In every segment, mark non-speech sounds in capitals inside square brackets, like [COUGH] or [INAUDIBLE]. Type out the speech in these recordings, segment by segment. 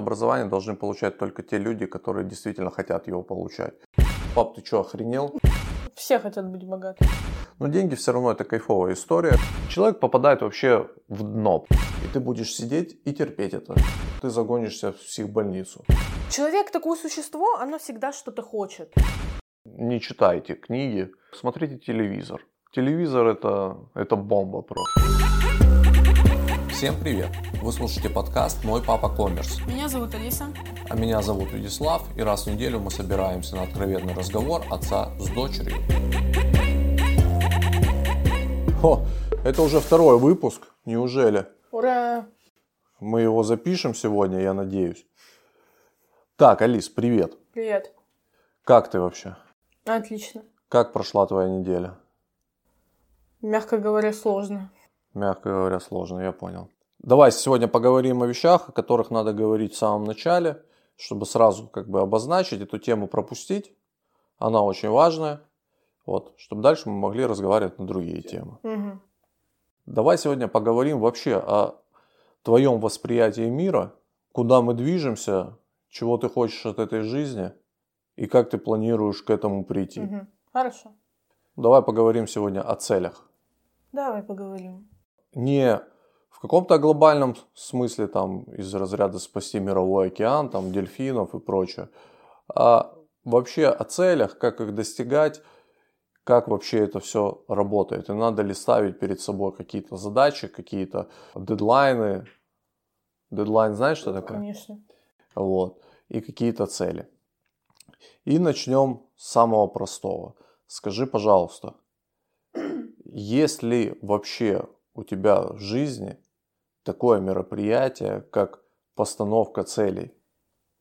Образование должны получать только те люди, которые действительно хотят его получать. Пап, ты что, охренел? Все хотят быть богатыми. Но деньги все равно это кайфовая история. Человек попадает вообще в дно. И ты будешь сидеть и терпеть это. Ты загонишься в психбольницу. Человек такое существо, оно всегда что-то хочет. Не читайте книги, смотрите телевизор. Телевизор это, это бомба просто. Всем привет! Вы слушаете подкаст «Мой папа коммерс». Меня зовут Алиса. А меня зовут Вячеслав, и раз в неделю мы собираемся на откровенный разговор отца с дочерью. О, это уже второй выпуск, неужели? Ура! Мы его запишем сегодня, я надеюсь. Так, Алис, привет. Привет. Как ты вообще? Отлично. Как прошла твоя неделя? Мягко говоря, сложно. Мягко говоря, сложно, я понял. Давай сегодня поговорим о вещах, о которых надо говорить в самом начале, чтобы сразу как бы обозначить эту тему, пропустить. Она очень важная. Вот, чтобы дальше мы могли разговаривать на другие темы. Угу. Давай сегодня поговорим вообще о твоем восприятии мира, куда мы движемся, чего ты хочешь от этой жизни и как ты планируешь к этому прийти. Угу. Хорошо. Давай поговорим сегодня о целях. Давай поговорим. Не в каком-то глобальном смысле там из разряда спасти мировой океан, там дельфинов и прочее, а вообще о целях, как их достигать, как вообще это все работает. И надо ли ставить перед собой какие-то задачи, какие-то дедлайны. Дедлайн знаешь, что такое? Конечно. Вот. И какие-то цели. И начнем с самого простого. Скажи, пожалуйста, есть ли вообще у тебя в жизни такое мероприятие, как постановка целей?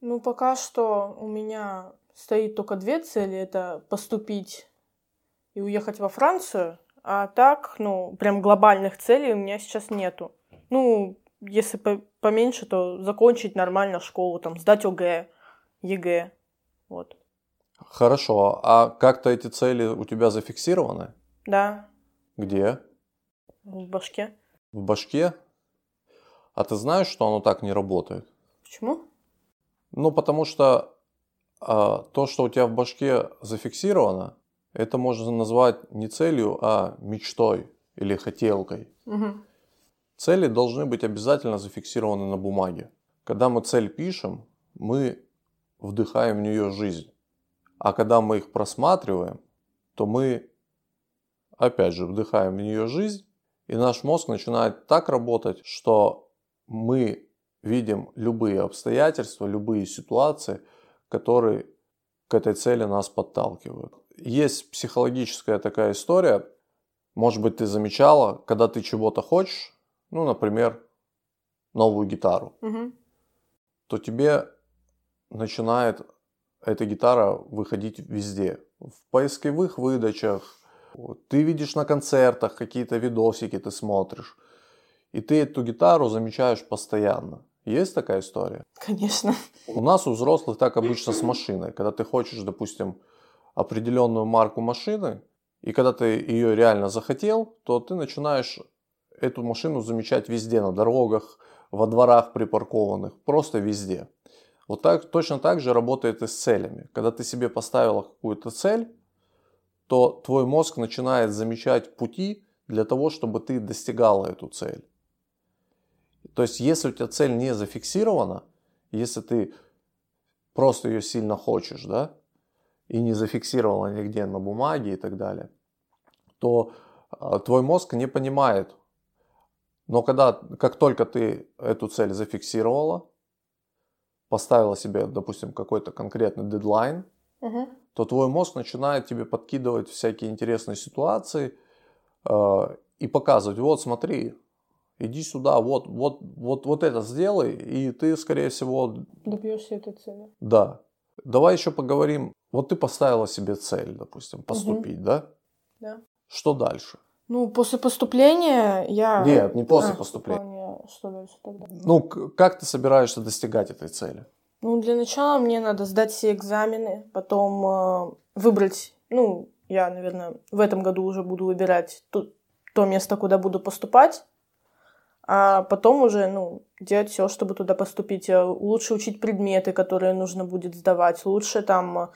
Ну, пока что у меня стоит только две цели. Это поступить и уехать во Францию. А так, ну, прям глобальных целей у меня сейчас нету. Ну, если по поменьше, то закончить нормально школу, там, сдать ОГЭ, ЕГЭ. Вот. Хорошо. А как-то эти цели у тебя зафиксированы? Да. Где? В башке. В башке? А ты знаешь, что оно так не работает? Почему? Ну, потому что а, то, что у тебя в башке зафиксировано, это можно назвать не целью, а мечтой или хотелкой. Угу. Цели должны быть обязательно зафиксированы на бумаге. Когда мы цель пишем, мы вдыхаем в нее жизнь. А когда мы их просматриваем, то мы, опять же, вдыхаем в нее жизнь, и наш мозг начинает так работать, что мы видим любые обстоятельства, любые ситуации, которые к этой цели нас подталкивают. Есть психологическая такая история, может быть, ты замечала, когда ты чего-то хочешь, ну, например, новую гитару, угу. то тебе начинает эта гитара выходить везде. В поисковых выдачах, ты видишь на концертах какие-то видосики, ты смотришь. И ты эту гитару замечаешь постоянно. Есть такая история? Конечно. У нас у взрослых так обычно с машиной. Когда ты хочешь, допустим, определенную марку машины, и когда ты ее реально захотел, то ты начинаешь эту машину замечать везде, на дорогах, во дворах припаркованных, просто везде. Вот так, точно так же работает и с целями. Когда ты себе поставила какую-то цель, то твой мозг начинает замечать пути для того, чтобы ты достигала эту цель. То есть, если у тебя цель не зафиксирована, если ты просто ее сильно хочешь, да, и не зафиксировала нигде на бумаге и так далее, то э, твой мозг не понимает. Но когда, как только ты эту цель зафиксировала, поставила себе, допустим, какой-то конкретный дедлайн, угу. То твой мозг начинает тебе подкидывать всякие интересные ситуации э, и показывать, вот смотри, иди сюда, вот, вот, вот, вот это сделай, и ты, скорее всего... Добьешься этой цели. Да. Давай еще поговорим. Вот ты поставила себе цель, допустим, поступить, угу. да? Да. Что дальше? Ну, после поступления я... Нет, не после а, поступления. Что дальше тогда? Ну, как ты собираешься достигать этой цели? Ну, для начала мне надо сдать все экзамены, потом э, выбрать, ну, я, наверное, в этом году уже буду выбирать то, то место, куда буду поступать. а потом уже, ну, делать все, чтобы туда поступить. Э, лучше учить предметы, которые нужно будет сдавать. Лучше там э,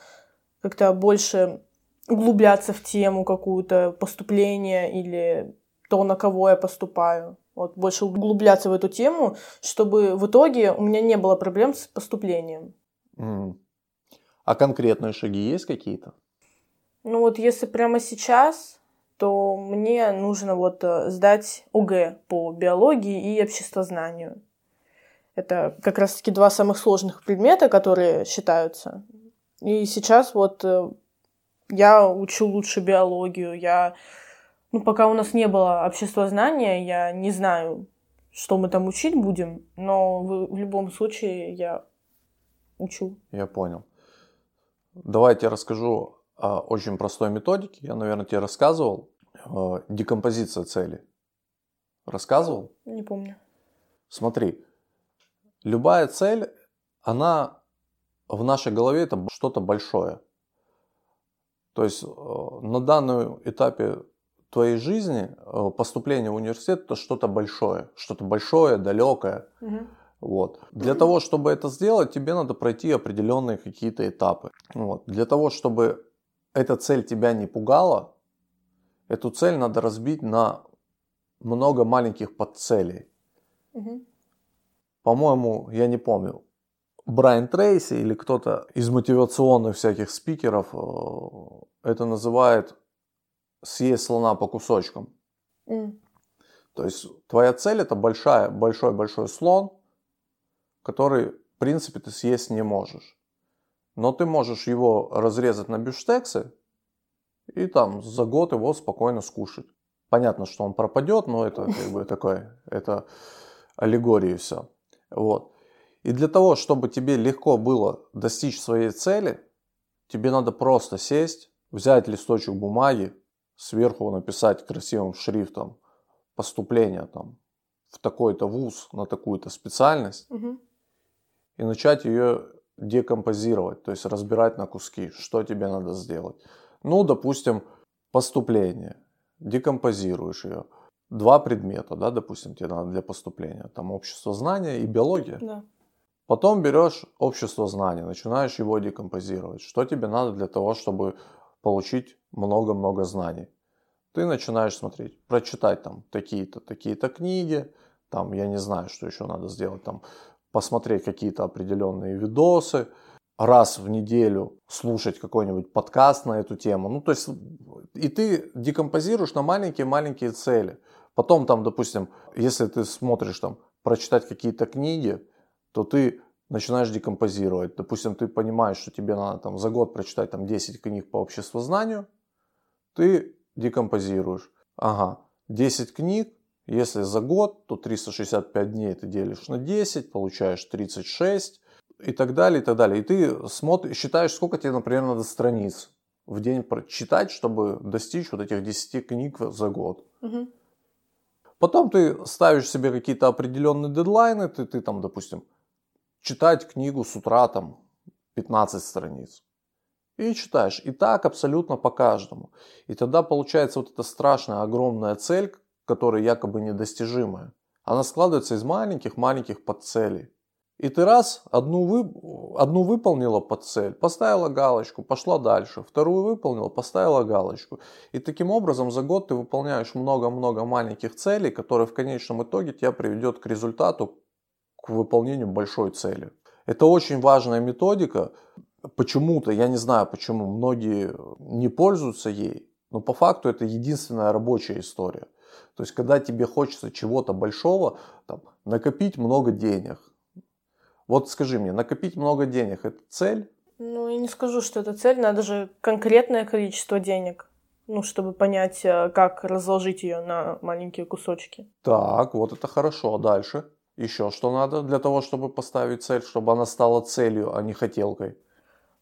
как-то больше углубляться в тему какую-то поступления или то, на кого я поступаю. Вот больше углубляться в эту тему, чтобы в итоге у меня не было проблем с поступлением. Mm. А конкретные шаги есть какие-то? Ну вот если прямо сейчас, то мне нужно вот э, сдать ОГЭ по биологии и обществознанию. Это как раз-таки два самых сложных предмета, которые считаются. И сейчас вот э, я учу лучше биологию, я... Ну, пока у нас не было обществознания, я не знаю, что мы там учить будем, но в, в любом случае я учу. Я понял. Давайте я расскажу о очень простой методике. Я, наверное, тебе рассказывал. Э, декомпозиция цели. Рассказывал? Не помню. Смотри, любая цель, она в нашей голове это что-то большое. То есть э, на данном этапе твоей жизни э, поступление в университет это что-то большое, что-то большое, далекое. Угу. Вот. Для того, чтобы это сделать, тебе надо пройти определенные какие-то этапы. Вот. Для того, чтобы эта цель тебя не пугала, эту цель надо разбить на много маленьких подцелей. Угу. По-моему, я не помню, Брайан Трейси или кто-то из мотивационных всяких спикеров э, это называет съесть слона по кусочкам. Mm. То есть твоя цель это большая, большой-большой слон, который, в принципе, ты съесть не можешь. Но ты можешь его разрезать на бифштексы и там за год его спокойно скушать. Понятно, что он пропадет, но это как бы такое, это аллегория все. Вот. И для того, чтобы тебе легко было достичь своей цели, тебе надо просто сесть, взять листочек бумаги, сверху написать красивым шрифтом поступление там в такой-то вуз на такую-то специальность угу. и начать ее декомпозировать, то есть разбирать на куски, что тебе надо сделать. Ну, допустим, поступление, декомпозируешь ее. Два предмета, да, допустим, тебе надо для поступления. Там общество знания и биология. Да. Потом берешь общество знаний, начинаешь его декомпозировать. Что тебе надо для того, чтобы получить много-много знаний? Ты начинаешь смотреть, прочитать там такие-то, такие-то книги, там, я не знаю, что еще надо сделать, там, посмотреть какие-то определенные видосы, раз в неделю слушать какой-нибудь подкаст на эту тему. Ну, то есть, и ты декомпозируешь на маленькие-маленькие цели. Потом там, допустим, если ты смотришь там, прочитать какие-то книги, то ты начинаешь декомпозировать. Допустим, ты понимаешь, что тебе надо там, за год прочитать там, 10 книг по обществознанию, ты декомпозируешь. Ага, 10 книг, если за год, то 365 дней ты делишь на 10, получаешь 36 и так далее, и так далее. И ты смотришь, считаешь, сколько тебе, например, надо страниц в день прочитать, чтобы достичь вот этих 10 книг за год. Угу. Потом ты ставишь себе какие-то определенные дедлайны, ты, ты там, допустим, читать книгу с утра там 15 страниц. И читаешь. И так абсолютно по каждому. И тогда получается вот эта страшная огромная цель, которая якобы недостижимая. Она складывается из маленьких-маленьких подцелей. И ты раз, одну, вы, одну выполнила под цель, поставила галочку, пошла дальше. Вторую выполнила, поставила галочку. И таким образом за год ты выполняешь много-много маленьких целей, которые в конечном итоге тебя приведет к результату, к выполнению большой цели. Это очень важная методика. Почему-то, я не знаю почему, многие не пользуются ей, но по факту это единственная рабочая история. То есть, когда тебе хочется чего-то большого, там, накопить много денег. Вот скажи мне, накопить много денег – это цель? Ну, я не скажу, что это цель, надо же конкретное количество денег, ну, чтобы понять, э, как разложить ее на маленькие кусочки. Так, вот это хорошо. А дальше? Еще что надо для того, чтобы поставить цель, чтобы она стала целью, а не хотелкой?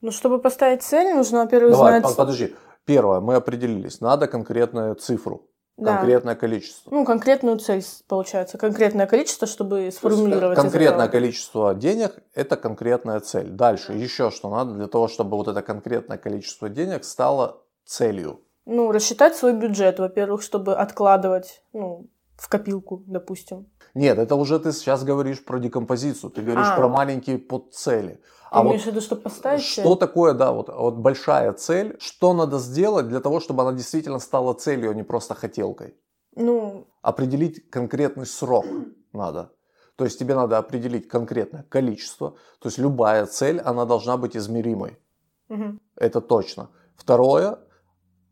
Ну, чтобы поставить цель, нужно, во-первых, Давай, знать... подожди. Первое, мы определились. Надо конкретную цифру, Да. конкретное количество. Ну, конкретную цель, получается. Конкретное количество, чтобы сформулировать. из Конкретное количество денег – это конкретная цель. Дальше, еще что надо для того, чтобы вот это конкретное количество денег стало целью. Ну, рассчитать свой бюджет, во-первых, чтобы откладывать, ну, в копилку, допустим. Нет, это уже ты сейчас говоришь про декомпозицию, ты говоришь А. про маленькие подцели. Ты А вот имеешь в виду, чтобы поставить что такое, да, вот, вот большая цель, что надо сделать для того, чтобы она действительно стала целью, а не просто хотелкой? Ну, Определить конкретный срок надо. То есть тебе надо определить конкретное количество. То есть любая цель, она должна быть измеримой. мгм. Это точно. Второе,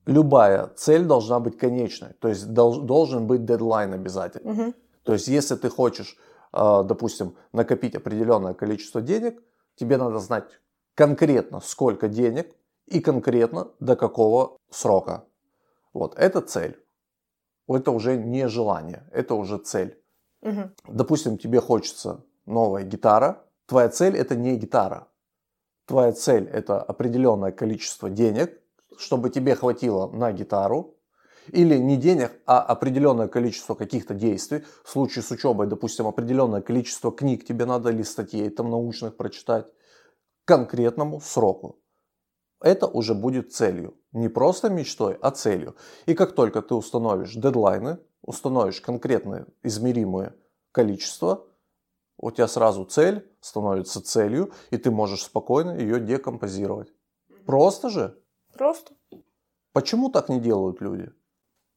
любая цель должна быть конечной. То есть долж- должен быть дедлайн обязательно. Мгм. То есть если ты хочешь, э, допустим, накопить определенное количество денег, тебе надо знать конкретно сколько денег и конкретно до какого срока. Вот, это цель. Это уже не желание, это уже цель. Мгм. Допустим, тебе хочется новая гитара. Твоя цель это не гитара. Твоя цель это определенное количество денег, чтобы тебе хватило на гитару. Или не денег, а определенное количество каких-то действий. В случае с учебой, допустим, определенное количество книг тебе надо или статей там научных прочитать к конкретному сроку. Это уже будет целью. Не просто мечтой, а целью. И как только ты установишь дедлайны, установишь конкретное измеримое количество, у тебя сразу цель становится целью, и ты можешь спокойно ее декомпозировать. Просто же. Просто. Почему так не делают люди?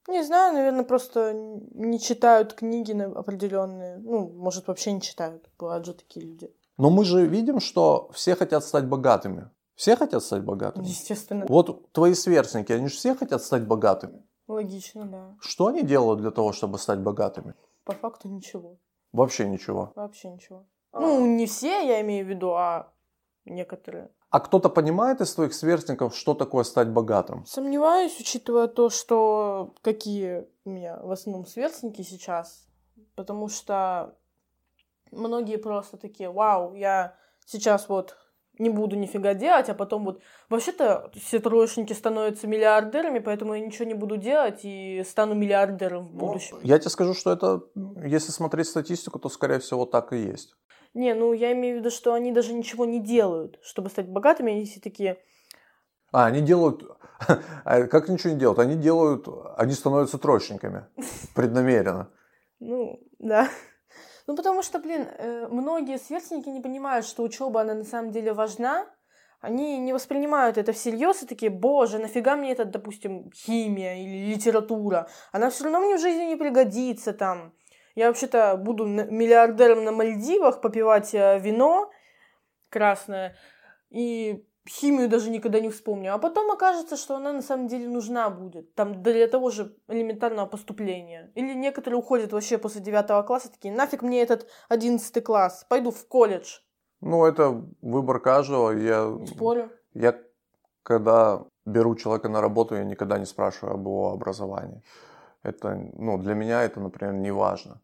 Не знаю, наверное, просто не читают книги определенные. Ну, может, вообще не читают. Бывают же такие люди. Но мы же видим, что все хотят стать богатыми. Все хотят стать богатыми. Естественно. Вот твои сверстники, они же все хотят стать богатыми. Логично, да. Что они делают для того, чтобы стать богатыми? По факту ничего. Вообще ничего. Вообще ничего. Ну, не все, я имею в виду, а некоторые. А кто-то понимает из твоих сверстников, что такое стать богатым? Сомневаюсь, учитывая то, что какие у меня в основном сверстники сейчас, потому что многие просто такие, вау, я сейчас вот не буду нифига делать, а потом вот... Вообще-то все троечники становятся миллиардерами, поэтому я ничего не буду делать и стану миллиардером в будущем. Я тебе скажу, что это, если смотреть статистику, то, скорее всего, так и есть. Не, ну я имею в виду, что они даже ничего не делают, чтобы стать богатыми, они все такие, А, они делают... [LAUGHS] а Как ничего не делают? Они делают... Они становятся троечниками. [LAUGHS] Преднамеренно. Ну, да. Ну, потому что, блин, э, многие сверстники не понимают, что учеба, она на самом деле важна. Они не воспринимают это всерьез и такие, боже, нафига мне это, допустим, химия или литература? Она все равно мне в жизни не пригодится там. Я вообще-то буду миллиардером на Мальдивах попивать э, вино красное и химию даже никогда не вспомню. А потом окажется, что она на самом деле нужна будет. Там для того же элементарного поступления. Или некоторые уходят вообще после девятого класса такие, нафиг мне этот одиннадцатый класс, пойду в колледж. Ну, это выбор каждого. Я, Не спорю. я когда беру человека на работу, я никогда не спрашиваю об его образовании. Это, ну, для меня это, например, не важно.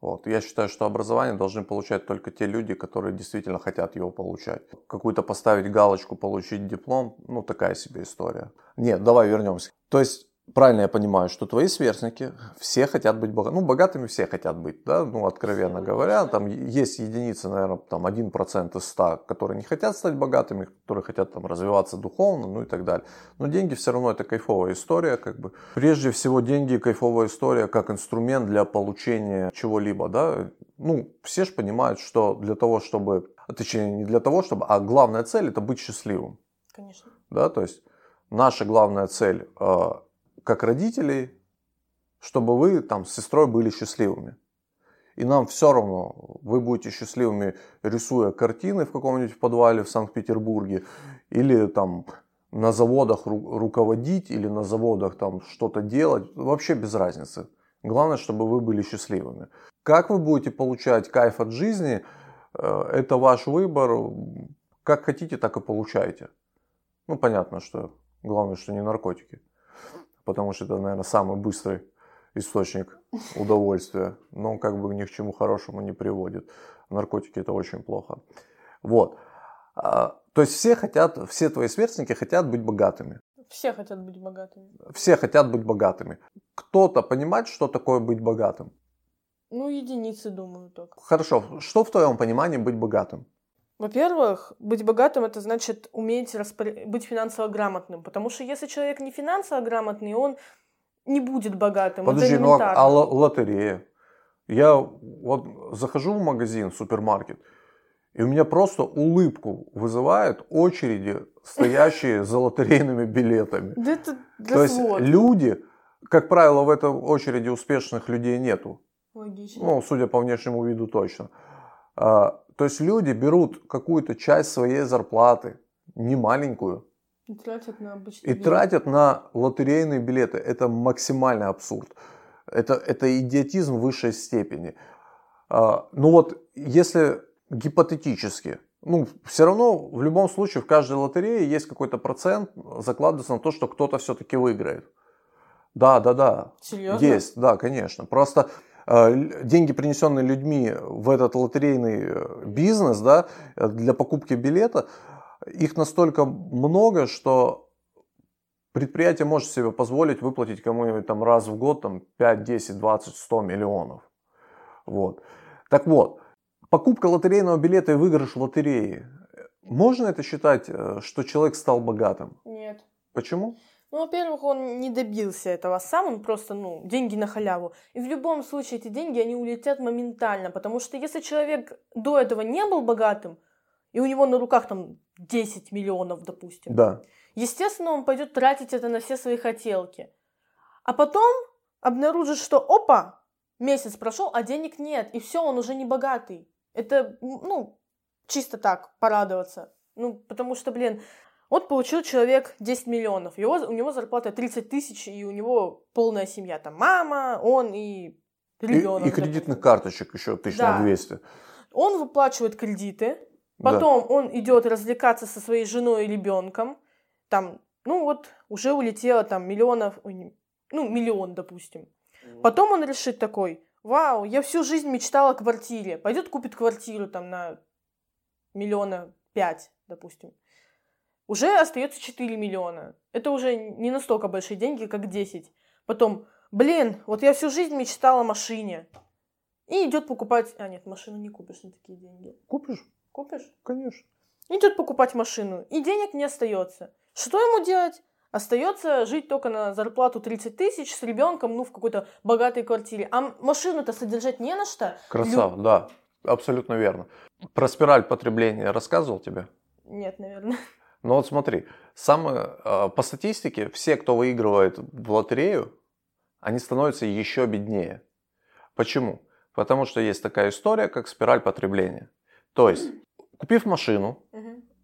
Вот. Я считаю, что образование должны получать только те люди, которые действительно хотят его получать. Какую-то поставить галочку, получить диплом, ну такая себе история. Нет, давай вернемся. То есть, правильно я понимаю, что твои сверстники все хотят быть богатыми. Ну, богатыми все хотят быть, да, ну, откровенно говоря. Там есть единицы, наверное, там 1% из 100, которые не хотят стать богатыми, которые хотят там развиваться духовно, ну и так далее. Но деньги все равно это кайфовая история, как бы. Прежде всего, деньги кайфовая история как инструмент для получения чего-либо, да. Ну, все же понимают, что для того, чтобы, а, точнее, не для того, чтобы, а главная цель это быть счастливым, Конечно. да, то есть наша главная цель э, как родителей, чтобы вы там с сестрой были счастливыми. И нам все равно, вы будете счастливыми, рисуя картины в каком-нибудь подвале в Санкт-Петербурге, или там на заводах ру- руководить, или на заводах там что-то делать, вообще без разницы. Главное, чтобы вы были счастливыми. Как вы будете получать кайф от жизни, э, это ваш выбор. Как хотите, так и получайте. Ну, понятно, что главное, что не наркотики. Потому что это, наверное, самый быстрый источник удовольствия. Но как бы ни к чему хорошему не приводит. Наркотики это очень плохо. Вот. А, То есть все хотят, все твои сверстники хотят быть богатыми. Все хотят быть богатыми. Все хотят быть богатыми. Кто-то понимает, что такое быть богатым. Ну, единицы, думаю, так. Хорошо, что в твоем понимании быть богатым? Во-первых, быть богатым это значит уметь распор- быть финансово грамотным. Потому что если человек не финансово грамотный, он не будет богатым. Подожди, ну а- а ло- лотерея? Я вот захожу в магазин, в супермаркет, и у меня просто улыбку вызывают очереди, стоящие за лотерейными билетами. Да это То есть люди, как правило, в этой очереди успешных людей нету. Логично. Ну, судя по внешнему виду, точно. А, То есть люди берут какую-то часть своей зарплаты, не маленькую, И тратят на обычный и билет. тратят на лотерейные билеты. Это максимальный абсурд. Это, это идиотизм высшей степени. А, Ну вот, если гипотетически, ну, все равно в любом случае в каждой лотерее есть какой-то процент закладывается на то, что кто-то все-таки выиграет. Да, да, да. Серьезно? Есть, да, конечно. Просто э, деньги, принесенные людьми в этот лотерейный э, бизнес, да, э, для покупки билета, их настолько много, что предприятие может себе позволить выплатить кому-нибудь там раз в год там 5, 10, 20, 100 миллионов. Вот. Так вот, покупка лотерейного билета и выигрыш в лотерее. Можно это считать, э, что человек стал богатым? Нет. Почему? Ну, во-первых, он не добился этого сам, он просто, ну, деньги на халяву. И в любом случае эти деньги, они улетят моментально, потому что если человек до этого не был богатым, и у него на руках там 10 миллионов, допустим, Да. естественно, он пойдет тратить это на все свои хотелки. А потом обнаружит, что опа, месяц прошел, а денег нет, и все, он уже не богатый. Это, ну, чисто так, порадоваться. Ну, потому что, блин, вот получил человек 10 миллионов, его, у него зарплата 30 тысяч, и у него полная семья. Там мама, он и И, ребенок. и кредитных карточек еще тысяч Да. на 200. Он выплачивает кредиты, Да. потом он идет развлекаться со своей женой и ребенком. Там, ну вот, уже улетело там миллионов, ну, миллион, допустим. Потом он решит такой, вау, я всю жизнь мечтала о квартире. Пойдет купит квартиру там на миллиона пять, допустим. Уже остается 4 миллиона. Это уже не настолько большие деньги, как 10. Потом, блин, вот я всю жизнь мечтала о машине. И идет покупать... А, нет, машину не купишь на такие деньги. Купишь? Купишь? Конечно. Идет покупать машину. И денег не остается. Что ему делать? Остается жить только на зарплату 30 тысяч с ребенком, ну, в какой-то богатой квартире. А машину-то содержать не на что. Красава, да. Абсолютно верно. Про спираль потребления рассказывал тебе? Нет, наверное. Ну вот смотри, самые, э, по статистике, все, кто выигрывает в лотерею, они становятся еще беднее. Почему? Потому что есть такая история, как спираль потребления. То есть, купив машину,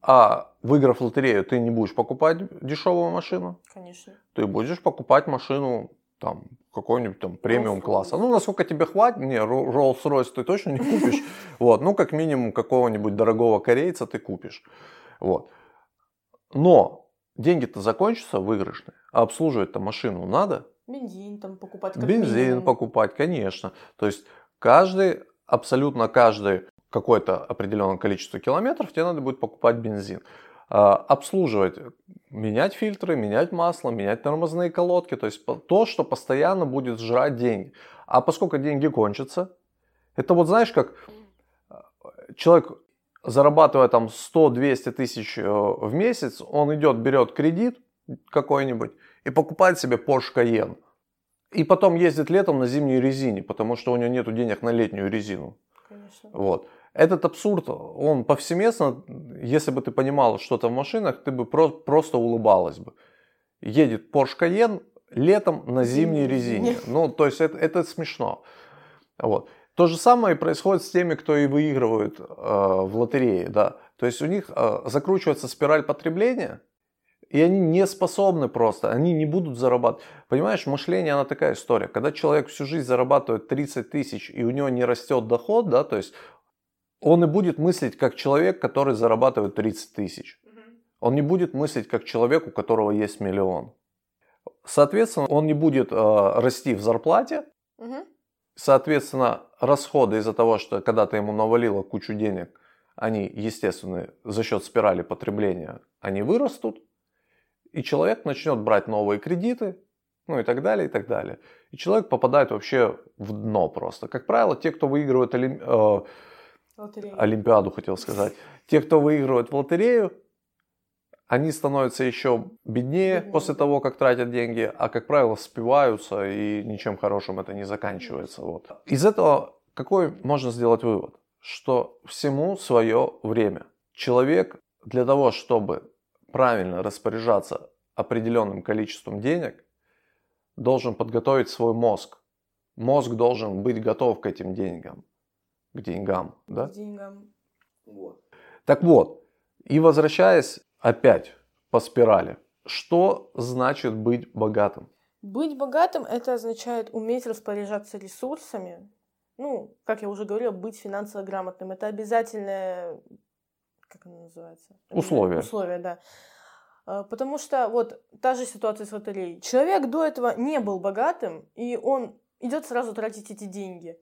а выиграв лотерею, ты не будешь покупать дешевую машину, Конечно. ты будешь покупать машину там какой-нибудь там премиум класса. Ну, насколько тебе хватит, не, Rolls-Royce ты точно не купишь. [LAUGHS] Вот, ну, как минимум, какого-нибудь дорогого корейца ты купишь. Вот. Но деньги-то закончатся выигрышные, а обслуживать-то машину надо. Бензин там покупать как Бензин минимум. покупать, конечно. То есть каждый, абсолютно каждый какое-то определенное количество километров тебе надо будет покупать бензин. А, обслуживать, менять фильтры, менять масло, менять тормозные колодки. То есть то, что постоянно будет жрать деньги. А поскольку деньги кончатся, это вот знаешь, как э, человек зарабатывая там 100-200 тысяч э, в месяц, он идет, берет кредит какой-нибудь и покупает себе Porsche Cayenne. И потом ездит летом на зимней резине, потому что у него нет денег на летнюю резину. Конечно. Вот. Этот абсурд, он повсеместно, если бы ты понимал что-то в машинах, ты бы про- просто улыбалась бы. Едет Porsche Cayenne летом на зимней резине. резине. Ну, то есть это, это смешно. Вот. То же самое происходит с теми, кто и выигрывает э, в лотерее. Да. То есть у них э, закручивается спираль потребления, и они не способны просто, они не будут зарабатывать. Понимаешь, мышление, она такая история. Когда человек всю жизнь зарабатывает 30 тысяч, и у него не растет доход, да, то есть он и будет мыслить как человек, который зарабатывает 30 тысяч. Он не будет мыслить как человек, у которого есть миллион. Соответственно, он не будет э, расти в зарплате, Мгм. Соответственно, расходы из-за того, что когда ты ему навалила кучу денег, они, естественно, за счет спирали потребления, они вырастут, и человек начнет брать новые кредиты, ну и так далее, и так далее. И человек попадает вообще в дно просто. Как правило, те, кто выигрывает олим- э. Олимпиаду, хотел сказать, те, кто выигрывает в лотерею, они становятся еще беднее Беднее. после того, как тратят деньги, а, как правило, спиваются, и ничем хорошим это не заканчивается. Вот. Из этого какой можно сделать вывод? Что всему свое время. Человек для того, чтобы правильно распоряжаться определенным количеством денег, должен подготовить свой мозг. Мозг должен быть готов к этим деньгам, к деньгам, да? К деньгам. Вот. Так вот, и возвращаясь опять по спирали, что значит быть богатым? Быть богатым это означает уметь распоряжаться ресурсами. Ну, как я уже говорила, быть финансово грамотным. Это обязательное, как оно называется? Условие. Условие, да. А, потому что вот та же ситуация с лотереей. Человек до этого не был богатым, и он идет сразу тратить эти деньги.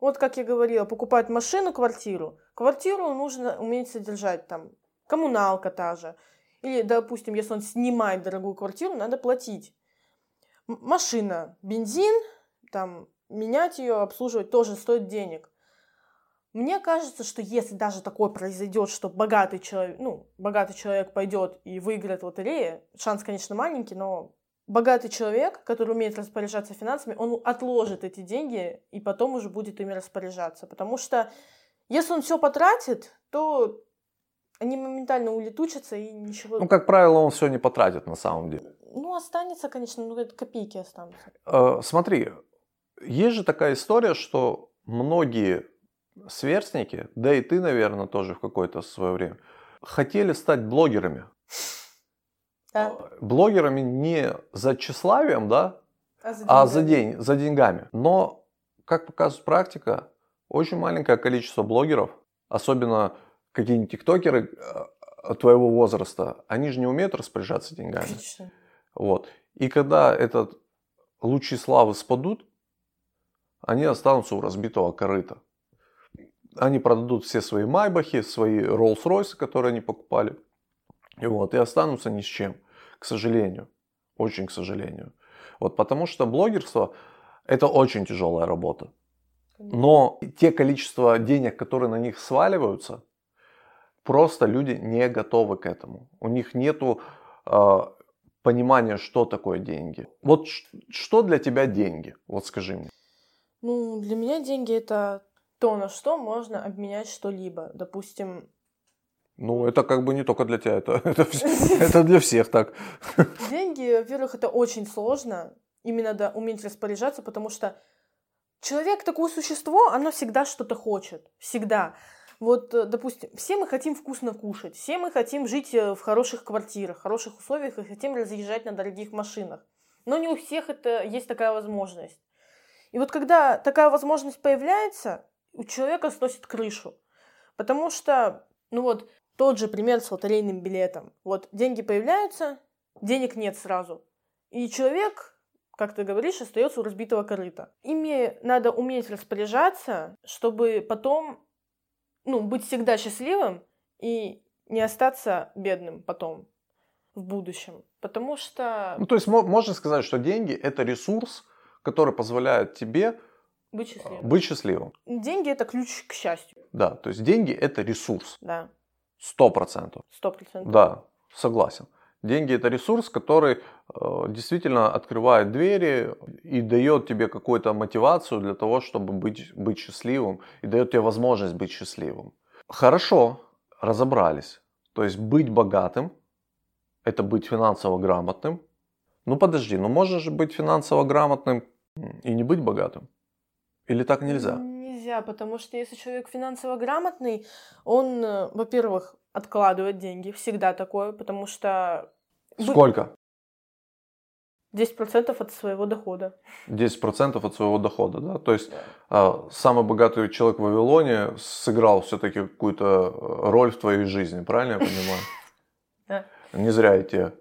Вот как я говорила, покупать машину, квартиру. Квартиру нужно уметь содержать там. Коммуналка та же. Или, допустим, если он снимает дорогую квартиру, надо платить. Машина, бензин, там, менять ее, обслуживать тоже стоит денег. Мне кажется, что если даже такое произойдет, что богатый человек, ну, богатый человек пойдет и выиграет в шанс, конечно, маленький, но богатый человек, который умеет распоряжаться финансами, он отложит эти деньги и потом уже будет ими распоряжаться. Потому что если он все потратит, то они моментально улетучатся и ничего... Ну, как правило, он все не потратит на самом деле. Ну, останется, конечно, ну, это копейки останутся. Э, смотри, есть же такая история, что многие сверстники, да и ты, наверное, тоже в какое-то свое время, хотели стать блогерами. Да. Блогерами не за тщеславием, да, А за, а за, день, за деньгами. Но, как показывает практика, очень маленькое количество блогеров, особенно какие-нибудь тиктокеры э, твоего возраста, они же не умеют распоряжаться деньгами. Отлично. Вот. И когда этот лучи славы спадут, они останутся у разбитого корыта. Они продадут все свои майбахи, свои Роллс-Ройсы, которые они покупали. И, вот, и останутся ни с чем, к сожалению. Очень к сожалению. Вот, потому что блогерство это очень тяжелая работа. Но те количество денег, которые на них сваливаются, просто люди не готовы к этому. У них нету э, понимания, что такое деньги. Вот что для тебя деньги? Вот скажи мне. Ну, для меня деньги это то, на что можно обменять что-либо. Допустим, Ну, это как бы не только для тебя, это, [LAUGHS] это, [LAUGHS] это для всех так. [LAUGHS] деньги, во-первых, это очень сложно. Ими надо уметь распоряжаться, потому что человек такое существо, оно всегда что-то хочет. Всегда. Вот, э, допустим, все мы хотим вкусно кушать, все мы хотим жить э, в хороших квартирах, хороших условиях и хотим разъезжать на дорогих машинах. Но не у всех это есть такая возможность. И вот когда такая возможность появляется, у человека сносит крышу. Потому что, ну вот, тот же пример с лотерейным билетом. Вот деньги появляются, денег нет сразу. И человек, как ты говоришь, остается у разбитого корыта. Ими надо уметь распоряжаться, чтобы потом ну, быть всегда счастливым и не остаться бедным потом, в будущем. Потому что Ну, то есть мо- можно сказать, что деньги это ресурс, который позволяет тебе быть э, счастливым. быть счастливым. Деньги это ключ к счастью. Да, то есть деньги это ресурс. Да, Сто процентов. сто процентов. Да, согласен. Деньги это ресурс, который э, действительно открывает двери и дает тебе какую-то мотивацию для того, чтобы быть, быть счастливым и дает тебе возможность быть счастливым. Хорошо, разобрались. То есть быть богатым это быть финансово грамотным. Ну подожди, ну можно же быть финансово грамотным и не быть богатым? Или так нельзя? Нельзя, потому что если человек финансово грамотный, он, э, во-первых, откладывает деньги, всегда такое, потому что Сколько? 10% от своего дохода. 10% от своего дохода, да? То есть а, самый богатый человек в Вавилоне сыграл все-таки какую-то э, роль в твоей жизни, правильно я понимаю? [LAUGHS] Да. Не зря я тебя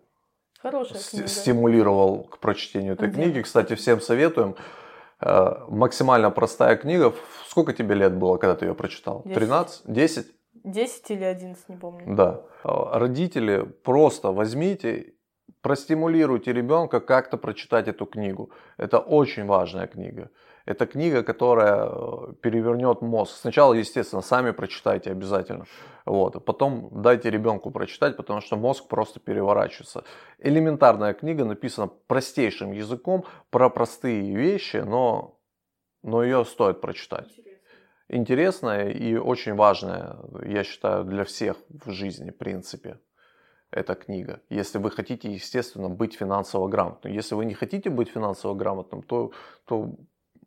стимулировал к прочтению этой Да. книги. Кстати, всем советуем. Э, Максимально простая книга. Сколько тебе лет было, когда ты ее прочитал? Десять. 13? 10? 10 или 11, не помню. Да. А, Родители, просто возьмите, простимулируйте ребенка как-то прочитать эту книгу. Это очень важная книга. Это книга, которая э, перевернет мозг. Сначала, естественно, сами прочитайте обязательно. Вот. А потом дайте ребенку прочитать, потому что мозг просто переворачивается. Элементарная книга написана простейшим языком про простые вещи, но, но ее стоит прочитать. Интересная и очень важная, я считаю, для всех в жизни, в принципе, эта книга. Если вы хотите, естественно, быть финансово грамотным. Если вы не хотите быть финансово грамотным, то, то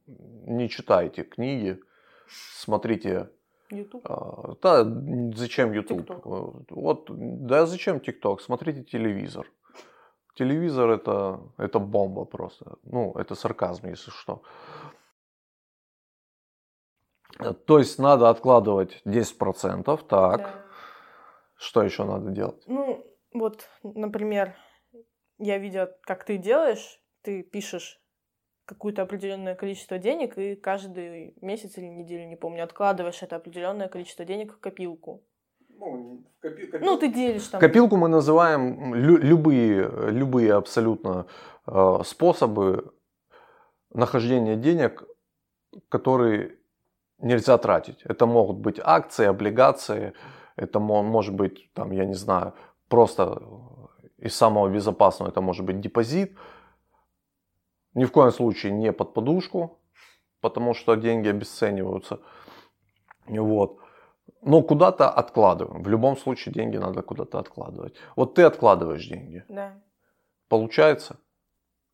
не читайте книги, смотрите YouTube? А, да, зачем YouTube? TikTok. Вот, да, зачем TikTok? Смотрите телевизор. Телевизор это, это бомба просто. Ну, это сарказм, если что. То есть надо откладывать 10%, так. Да. Что еще надо делать? Ну, вот, например, я видела, как ты делаешь, ты пишешь какое-то определенное количество денег и каждый месяц или неделю, не помню, откладываешь это определенное количество денег в копилку. Ну, копи, копи... Ну, ты делишь там. Копилку мы называем лю- любые, любые абсолютно э, способы нахождения денег, которые нельзя тратить. Это могут быть акции, облигации, это мо- может быть, там, я не знаю, просто из самого безопасного это может быть депозит. Ни в коем случае не под подушку, потому что деньги обесцениваются. Вот. Но куда-то откладываем. В любом случае деньги надо куда-то откладывать. Вот ты откладываешь деньги. Да. Получается?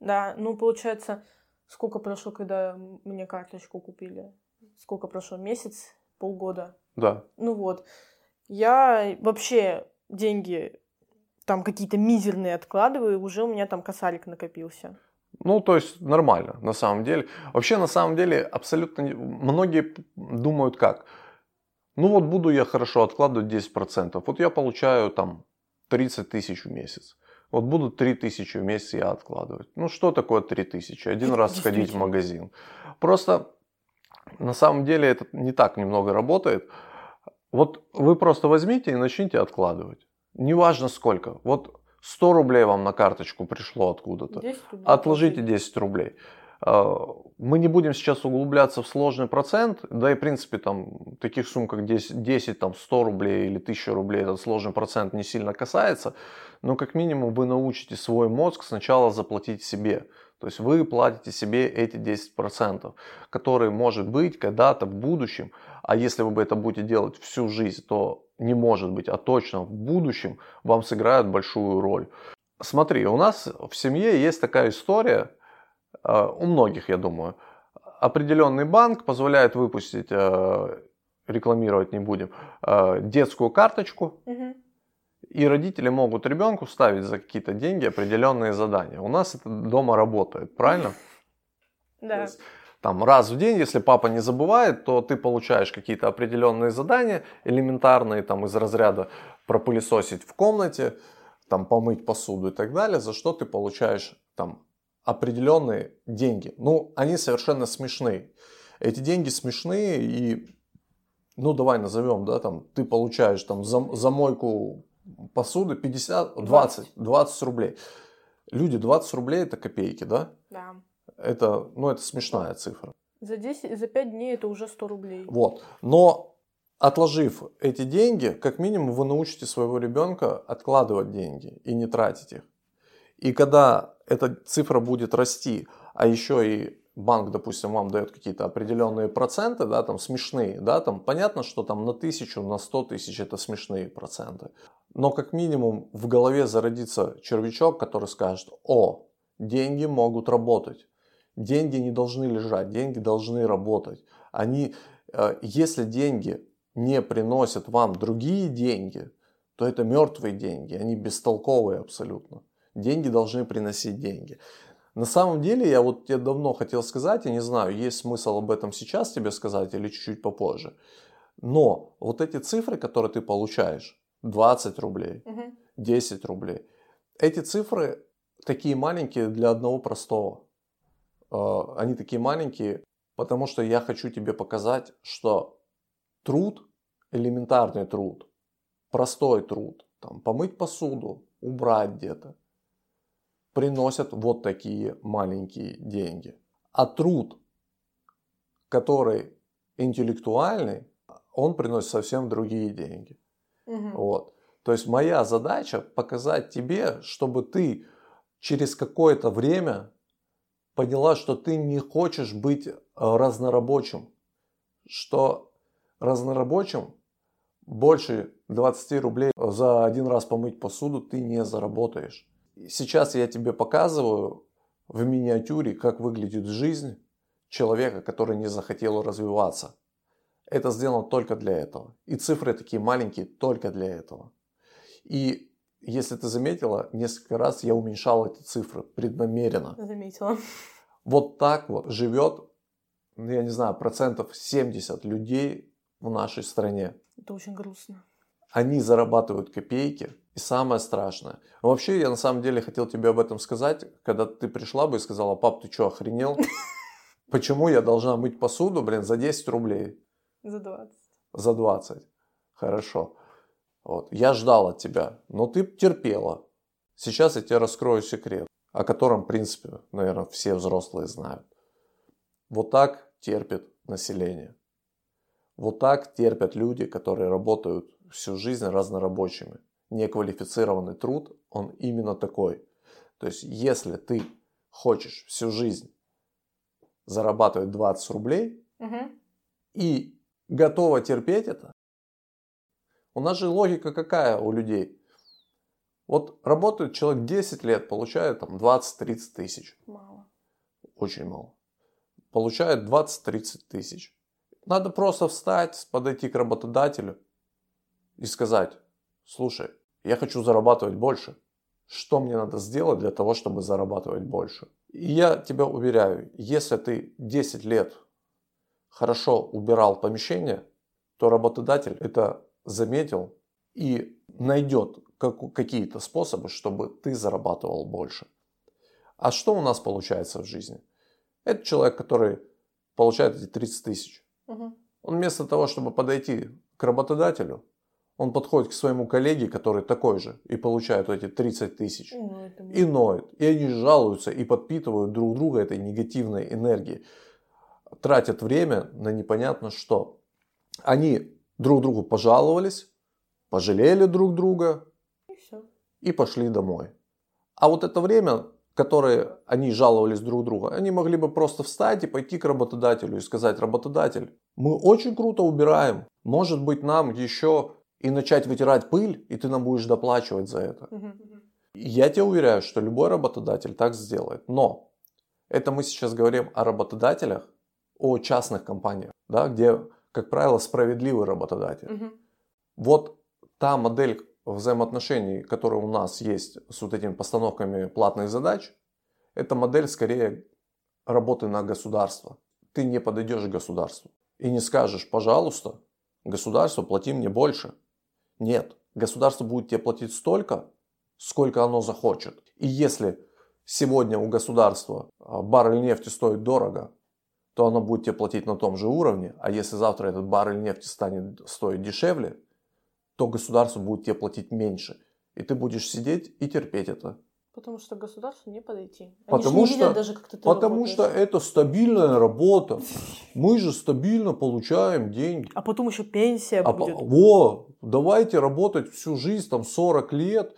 Да, ну, получается, сколько прошло, когда мне карточку купили? Сколько прошло? Месяц? Полгода? Да. Ну вот. Я вообще деньги там какие-то мизерные откладываю, и уже у меня там косарик накопился. Ну, то есть нормально, на самом деле. Вообще, на самом деле, абсолютно многие думают как? Ну вот буду я хорошо откладывать 10%. Вот я получаю там 30 тысяч в месяц. Вот буду 3 тысячи в месяц я откладывать. Ну что такое 3 тысячи? Один раз сходить в магазин. Просто на самом деле это не так немного работает. Вот вы просто возьмите и начните откладывать. Неважно сколько. Вот 100 рублей вам на карточку пришло откуда-то. 10 рублей Отложите положили. 10 рублей. А, Мы не будем сейчас углубляться в сложный процент, да и в принципе там таких сумм, как 10, 10 там 100 рублей или 1000 рублей, этот сложный процент не сильно касается, но как минимум вы научите свой мозг сначала заплатить себе. То есть вы платите себе эти 10%, которые может быть когда-то в будущем, а если вы это будете делать всю жизнь, то не может быть, а точно в будущем вам сыграют большую роль. Смотри, у нас в семье есть такая история, э, у многих, я думаю. Определенный банк позволяет выпустить, э, рекламировать не будем, э, детскую карточку, Мгм. И родители могут ребенку ставить за какие-то деньги определенные задания. У нас это дома работает, правильно? [LAUGHS] Да. Там раз в день, если папа не забывает, то ты получаешь какие-то определенные задания, элементарные, там из разряда пропылесосить в комнате, там помыть посуду и так далее, за что ты получаешь там определенные деньги. Ну, они совершенно смешные. Эти деньги смешные и, ну, давай назовем, да, там, ты получаешь там за, за мойку посуды 50, 20, 20 рублей. Люди, 20 рублей это копейки, да? Да. Это, ну, это смешная цифра. За 10, за 5 дней это уже 100 рублей. Вот. Но отложив эти деньги, как минимум вы научите своего ребенка откладывать деньги и не тратить их. И когда эта цифра будет расти, а еще и банк, допустим, вам дает какие-то определенные проценты, да, там смешные, да, там понятно, что там на тысячу, на сто тысяч это смешные проценты. Но как минимум в голове зародится червячок, который скажет, о, деньги могут работать. Деньги не должны лежать, деньги должны работать. Они, э, если деньги не приносят вам другие деньги, то это мертвые деньги, они бестолковые абсолютно. Деньги должны приносить деньги. На самом деле, я вот тебе давно хотел сказать, я не знаю, есть смысл об этом сейчас тебе сказать или чуть-чуть попозже. Но вот эти цифры, которые ты получаешь, 20 рублей, Мгм. 10 рублей, эти цифры такие маленькие для одного простого. Э, Они такие маленькие, потому что я хочу тебе показать, что труд, элементарный труд, простой труд, там, помыть посуду, убрать где-то, приносят вот такие маленькие деньги. А труд, который интеллектуальный, он приносит совсем другие деньги. Мгм. Вот. То есть моя задача показать тебе, чтобы ты через какое-то время поняла, что ты не хочешь быть э, разнорабочим, что разнорабочим больше 20 рублей за один раз помыть посуду ты не заработаешь. Сейчас я тебе показываю в миниатюре, как выглядит жизнь человека, который не захотел развиваться. Это сделано только для этого. И цифры такие маленькие только для этого. И если ты заметила, несколько раз я уменьшал эти цифры преднамеренно. Заметила. Вот так вот живет, ну, я не знаю, процентов 70 людей в нашей стране. Это очень грустно. Они зарабатывают копейки. И самое страшное. Вообще, я на самом деле хотел тебе об этом сказать, когда ты пришла бы и сказала, пап, ты что, охренел? [LAUGHS] Почему я должна мыть посуду, блин, за 10 рублей? За 20. За 20. Хорошо. Вот. Я ждал от тебя, но ты терпела. Сейчас я тебе раскрою секрет, о котором, в принципе, наверное, все взрослые знают. Вот так терпит население. Вот так терпят люди, которые работают всю жизнь разнорабочими. Неквалифицированный труд, он именно такой. То есть, если ты хочешь всю жизнь зарабатывать 20 рублей Угу. и готова терпеть это, у нас же логика какая у людей? Вот работает человек 10 лет, получает там 20-30 тысяч. Мало. Очень мало. Получает 20-30 тысяч. Надо просто встать, подойти к работодателю и сказать, слушай, я хочу зарабатывать больше. Что мне надо сделать для того, чтобы зарабатывать больше? И я тебя уверяю, если ты 10 лет хорошо убирал помещение, то работодатель это заметил и найдет как- какие-то способы, чтобы ты зарабатывал больше. А что у нас получается в жизни? Это человек, который получает эти 30 тысяч. Угу. Он вместо того, чтобы подойти к работодателю, он подходит к своему коллеге, который такой же, и получает эти 30 тысяч. И ноют. И они жалуются и подпитывают друг друга этой негативной энергией. Тратят время на непонятно что. Они друг другу пожаловались, пожалели друг друга И все. и пошли домой. А вот это время, которое они жаловались друг другу, они могли бы просто встать и пойти к работодателю и сказать, работодатель, мы очень круто убираем, может быть нам еще и начать вытирать пыль, и ты нам будешь доплачивать за это. Я тебе уверяю, что любой работодатель так сделает. Но это мы сейчас говорим о работодателях, о частных компаниях, да, где, как правило, справедливый работодатель. Вот та модель взаимоотношений, которая у нас есть с вот этими постановками платных задач, это модель скорее работы на государство. Ты не подойдешь к государству и не скажешь, пожалуйста, государство, плати мне больше. Нет, государство будет тебе платить столько, сколько оно захочет. И если сегодня у государства а, баррель нефти стоит дорого, то оно будет тебе платить на том же уровне, а если завтра этот баррель нефти станет стоить дешевле, то государство будет тебе платить меньше. И ты будешь сидеть и терпеть это. Потому что государству не подойти. Они Потому не что- даже, как ты Потому что работаешь. это стабильная работа. [LAUGHS] Мы же стабильно получаем деньги. А потом еще пенсия А по- будет. во, давайте работать всю жизнь, там 40 лет,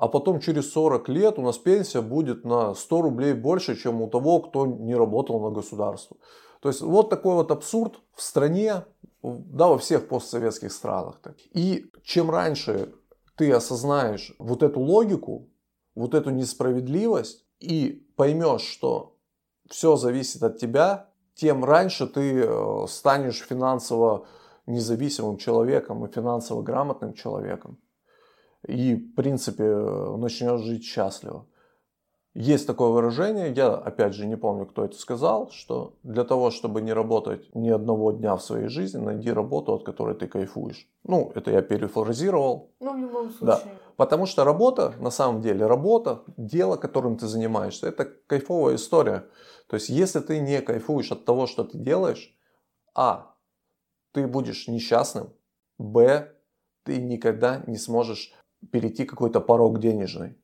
а потом через 40 лет у нас пенсия будет на 100 рублей больше, чем у того, кто не работал на государство. То есть вот такой вот абсурд в стране, да, во всех постсоветских странах. И чем раньше ты осознаешь вот эту логику, вот эту несправедливость и поймешь, что все зависит от тебя, тем раньше ты э, станешь финансово независимым человеком и финансово грамотным человеком. И, в принципе, начнешь жить счастливо. Есть такое выражение, я опять же не помню, кто это сказал, что для того, чтобы не работать ни одного дня в своей жизни, найди работу, от которой ты кайфуешь. Ну, это я перефразировал, Ну, в любом Да. случае. Потому что работа, на самом деле, работа, дело, которым ты занимаешься, это кайфовая история. То есть, если ты не кайфуешь от того, что ты делаешь, а, ты будешь несчастным, б, ты никогда не сможешь перейти какой-то порог денежный.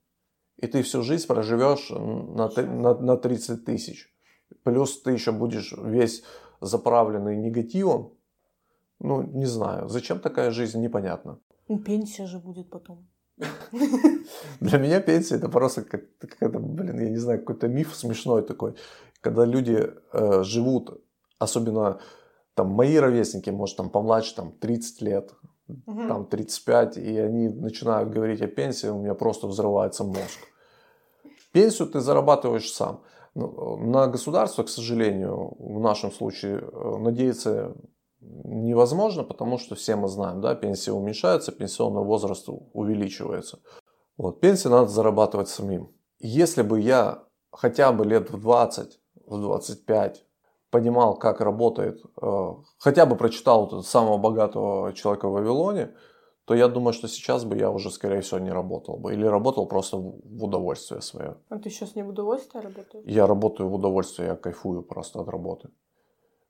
И ты всю жизнь проживешь на, на, на 30 тысяч. Плюс ты еще будешь весь заправленный негативом. Ну, не знаю, зачем такая жизнь, непонятно. Ну, пенсия же будет потом. Для меня пенсия это просто как, какая-то, блин, я не знаю, какой-то миф смешной такой. Когда люди э, живут, особенно там мои ровесники, может, там помладше, там 30 лет, Мгм. там 35, и они начинают говорить о пенсии, у меня просто взрывается мозг. Пенсию ты зарабатываешь сам. Ну, На государство, к сожалению, в нашем случае э, надеяться невозможно, потому что все мы знаем, да, пенсия уменьшается, пенсионный возраст увеличивается. Вот, пенсию надо зарабатывать самим. Если бы я хотя бы лет в 20, в 25 понимал, как работает, э, хотя бы прочитал вот этого самого богатого человека в Вавилоне, то я думаю, что сейчас бы я уже, скорее всего, не работал бы. Или работал просто в в удовольствие свое. А ты сейчас не в удовольствие работаешь? Я работаю в удовольствие, я кайфую просто от работы.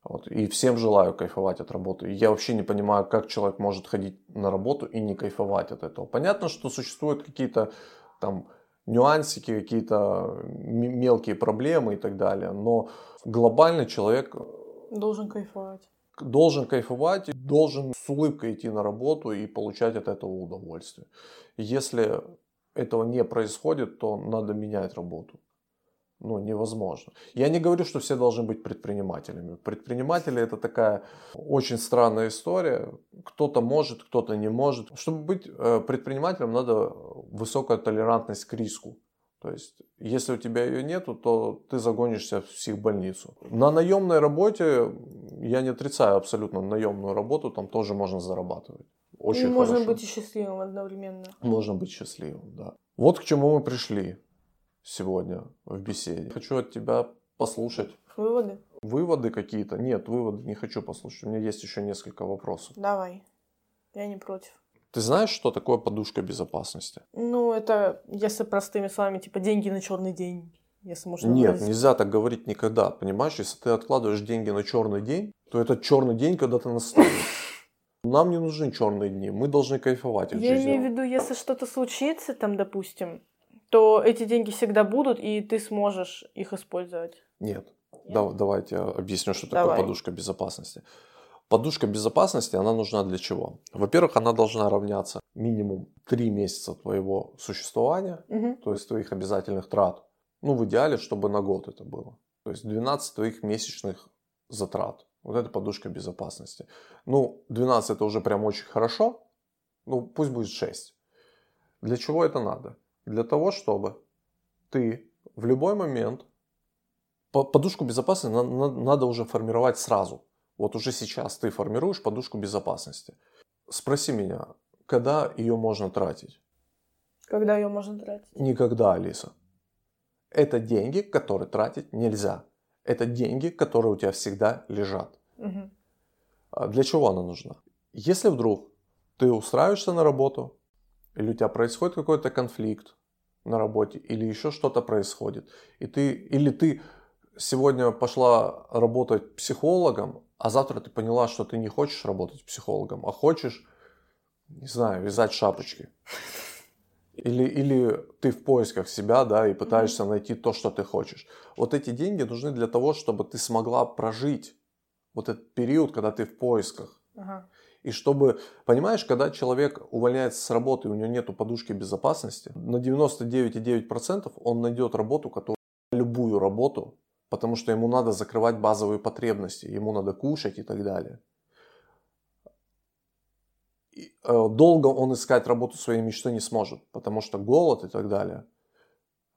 Вот. И всем желаю кайфовать от работы. Я вообще не понимаю, как человек может ходить на работу и не кайфовать от этого. Понятно, что существуют какие-то там нюансики, какие-то мелкие проблемы и так далее, но глобально человек Должен кайфовать. должен кайфовать, должен с улыбкой идти на работу и получать от этого удовольствие. Если этого не происходит, то надо менять работу. Ну, невозможно. Я не говорю, что все должны быть предпринимателями. Предприниматели это такая очень странная история. Кто-то может, кто-то не может. Чтобы быть э, предпринимателем, надо высокая толерантность к риску. То есть, если у тебя ее нету, то ты загонишься в психбольницу. На наемной работе, я не отрицаю абсолютно наемную работу, там тоже можно зарабатывать. Очень и можно хорошо. быть и счастливым одновременно. Можно быть счастливым, да. Вот к чему мы пришли сегодня в беседе. Хочу от тебя послушать Выводы? выводы какие-то. Нет, выводы не хочу послушать. У меня есть еще несколько вопросов. Давай. Я не против. Ты знаешь, что такое подушка безопасности? Ну, это, если простыми словами, типа деньги на черный день. Если можно Нет, выразить. нельзя так говорить никогда. Понимаешь, если ты откладываешь деньги на черный день, то этот черный день когда-то настанет. [LAUGHS] Нам не нужны черные дни, мы должны кайфовать от Я жизни. имею в виду, если что-то случится, там, допустим, то эти деньги всегда будут, и ты сможешь их использовать. Нет. Нет? Да- давайте я объясню, что такое Давай. подушка безопасности. Подушка безопасности, она нужна для чего? Во-первых, она должна равняться минимум 3 месяца твоего существования, Мгм. то есть твоих обязательных трат. Ну, в идеале, чтобы на год это было. То есть 12 твоих месячных затрат. Вот это подушка безопасности. Ну, 12 это уже прям очень хорошо. Ну, пусть будет 6. Для чего это надо? Для того, чтобы ты в любой момент по- подушку безопасности на- на- надо уже формировать сразу. Вот уже сейчас ты формируешь подушку безопасности. Спроси меня, когда ее можно тратить? Когда ее можно тратить? Никогда, Алиса. Это деньги, которые тратить нельзя. Это деньги, которые у тебя всегда лежат. А Для чего она нужна? Если вдруг ты устраиваешься на работу, или у тебя происходит какой-то конфликт на работе, или еще что-то происходит, и ты, или ты сегодня пошла работать психологом, а завтра ты поняла, что ты не хочешь работать психологом, а хочешь, не знаю, вязать шапочки. Или, или ты в поисках себя, да, и пытаешься найти то, что ты хочешь. Вот эти деньги нужны для того, чтобы ты смогла прожить вот этот период, когда ты в поисках. Ага. И чтобы, понимаешь, когда человек увольняется с работы, у него нету подушки безопасности, на 99,9% он найдет работу, которую любую работу, потому что ему надо закрывать базовые потребности, ему надо кушать и так далее. И, э, долго он искать работу своей мечты не сможет, потому что голод и так далее.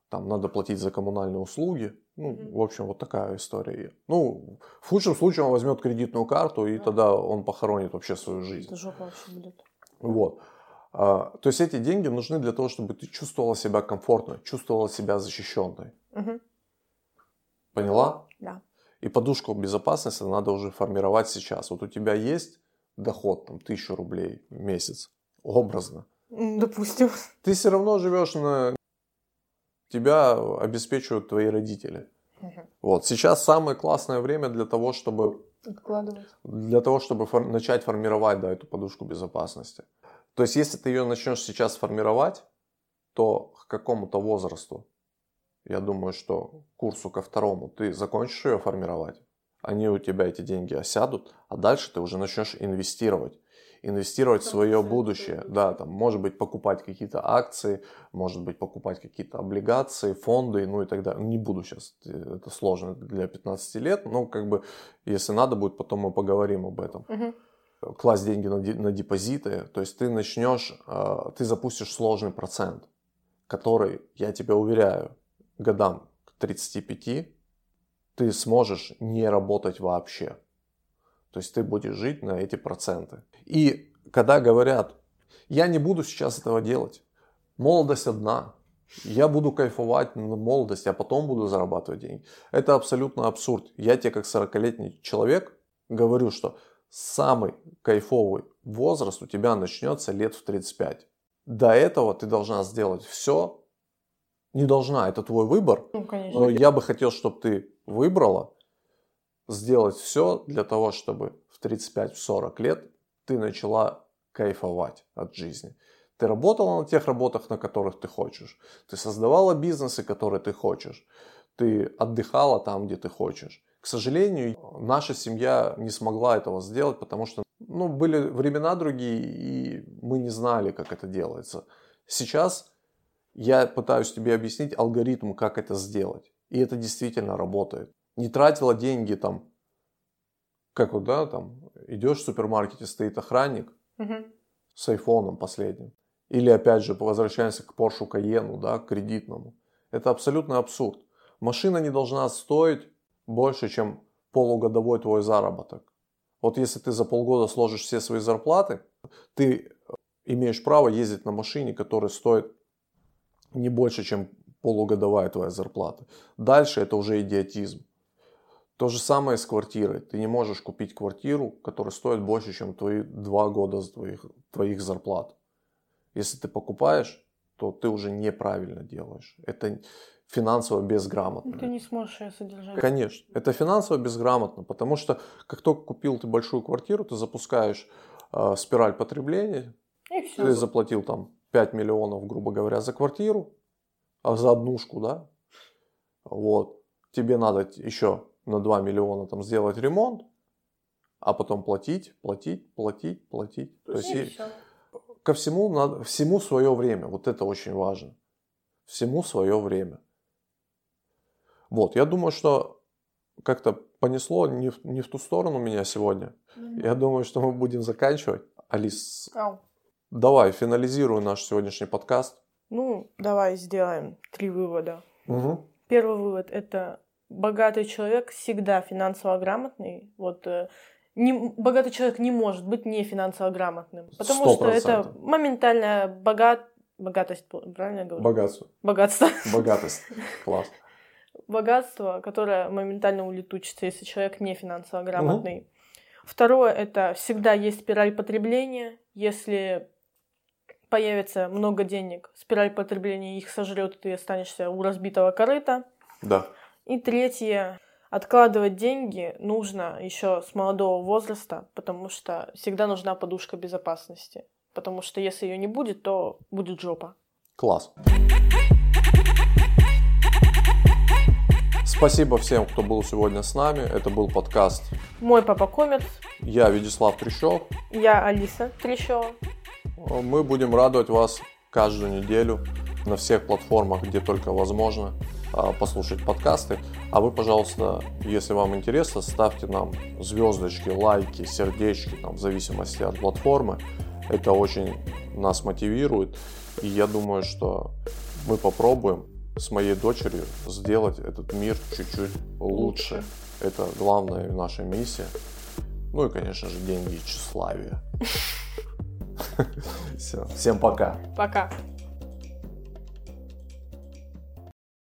Там надо платить за коммунальные услуги. Ну, Мгм. в общем, вот такая история. Ну, в худшем случае он возьмет кредитную карту, и Да. тогда он похоронит вообще свою жизнь. Это жопа вообще будет. Вот. А, То есть эти деньги нужны для того, чтобы ты чувствовала себя комфортно, чувствовала себя защищенной. Мгм. Поняла? Да. И подушку безопасности надо уже формировать сейчас. Вот у тебя есть доход, там, тысячу рублей в месяц, образно. Допустим. Ты все равно живешь на... Тебя обеспечивают твои родители. Мгм. Вот. Сейчас самое классное время для того, чтобы Откладывать. для того, чтобы фор- начать формировать да, эту подушку безопасности. То есть, если ты ее начнешь сейчас формировать, то к какому-то возрасту, я думаю, что к курсу ко второму, ты закончишь ее формировать, они у тебя эти деньги осядут, а дальше ты уже начнешь инвестировать. Инвестировать в свое будущее. Да, там, может быть, покупать какие-то акции, может быть, покупать какие-то облигации, фонды, ну и так далее. Не буду сейчас, это сложно для 15 лет, но как бы, если надо будет, потом мы поговорим об этом. Мгм. Класть деньги на, де- на депозиты, то есть ты начнешь, э, ты запустишь сложный процент, который, я тебя уверяю, годам к 35 ты сможешь не работать вообще. То есть ты будешь жить на эти проценты. И когда говорят, я не буду сейчас этого делать, молодость одна, я буду кайфовать на молодости, а потом буду зарабатывать деньги. Это абсолютно абсурд. Я тебе как 40-летний человек говорю, что самый кайфовый возраст у тебя начнется лет в 35. До этого ты должна сделать все. Не должна, это твой выбор. Ну, конечно. Но я бы хотел, чтобы ты выбрала сделать все для того, чтобы в 35-40 лет ты начала кайфовать от жизни. Ты работала на тех работах, на которых ты хочешь. Ты создавала бизнесы, которые ты хочешь. Ты отдыхала там, где ты хочешь. К сожалению, наша семья не смогла этого сделать, потому что ну, были времена другие, и мы не знали, как это делается. Сейчас я пытаюсь тебе объяснить алгоритм, как это сделать. И это действительно работает. Не тратила деньги там, как вот, да, там, идешь в супермаркете, стоит охранник Мгм. с айфоном последним. Или опять же, возвращаемся к Porsche Cayenne, да, к кредитному. Это абсолютно абсурд. Машина не должна стоить больше, чем полугодовой твой заработок. Вот если ты за полгода сложишь все свои зарплаты, ты имеешь право ездить на машине, которая стоит не больше, чем полугодовая твоя зарплата. Дальше это уже идиотизм. То же самое с квартирой. Ты не можешь купить квартиру, которая стоит больше, чем твои два года твоих, твоих зарплат. Если ты покупаешь, то ты уже неправильно делаешь. Это финансово безграмотно. Ты не сможешь ее содержать. Конечно, это финансово безграмотно, потому что как только купил ты большую квартиру, ты запускаешь э, спираль потребления, И все. ты заплатил там 5 миллионов, грубо говоря, за квартиру, а за однушку, да, вот, тебе надо еще на 2 миллиона там сделать ремонт, а потом платить, платить, платить, платить. То есть И ко всему надо, всему свое время, вот это очень важно. Всему свое время. Вот, я думаю, что как-то понесло не в, не в ту сторону меня сегодня. Я думаю, что мы будем заканчивать. Алис, Ау. давай, финализируй наш сегодняшний подкаст. Ну, давай сделаем три вывода. Угу. Первый вывод – это богатый человек всегда финансово грамотный. Вот э, не, богатый человек не может быть не финансово грамотным, потому Сто что это моментальная богат... богатость, правильно я говорю? Богатство. Богатство. [LAUGHS] Богатость. Класс. Богатство, которое моментально улетучится, если человек не финансово грамотный. Второе – это всегда есть спираль потребления. Если появится много денег, спираль потребления их сожрет, и ты останешься у разбитого корыта. Да. И третье, откладывать деньги нужно еще с молодого возраста, потому что всегда нужна подушка безопасности. Потому что если ее не будет, то будет жопа. Класс. Спасибо всем, кто был сегодня с нами. Это был подкаст Мой папа комет, «Я Вячеслав Трещев». я Алиса Трещева. Мы будем радовать вас каждую неделю на всех платформах, где только возможно послушать подкасты. А вы, пожалуйста, если вам интересно, ставьте нам звездочки, лайки, сердечки, там, в зависимости от платформы. Это очень нас мотивирует. И я думаю, что мы попробуем с моей дочерью сделать этот мир чуть-чуть лучше. Это главная наша миссия. Ну и, конечно же, деньги и тщеславие. [LAUGHS] Все. Всем пока. Пока.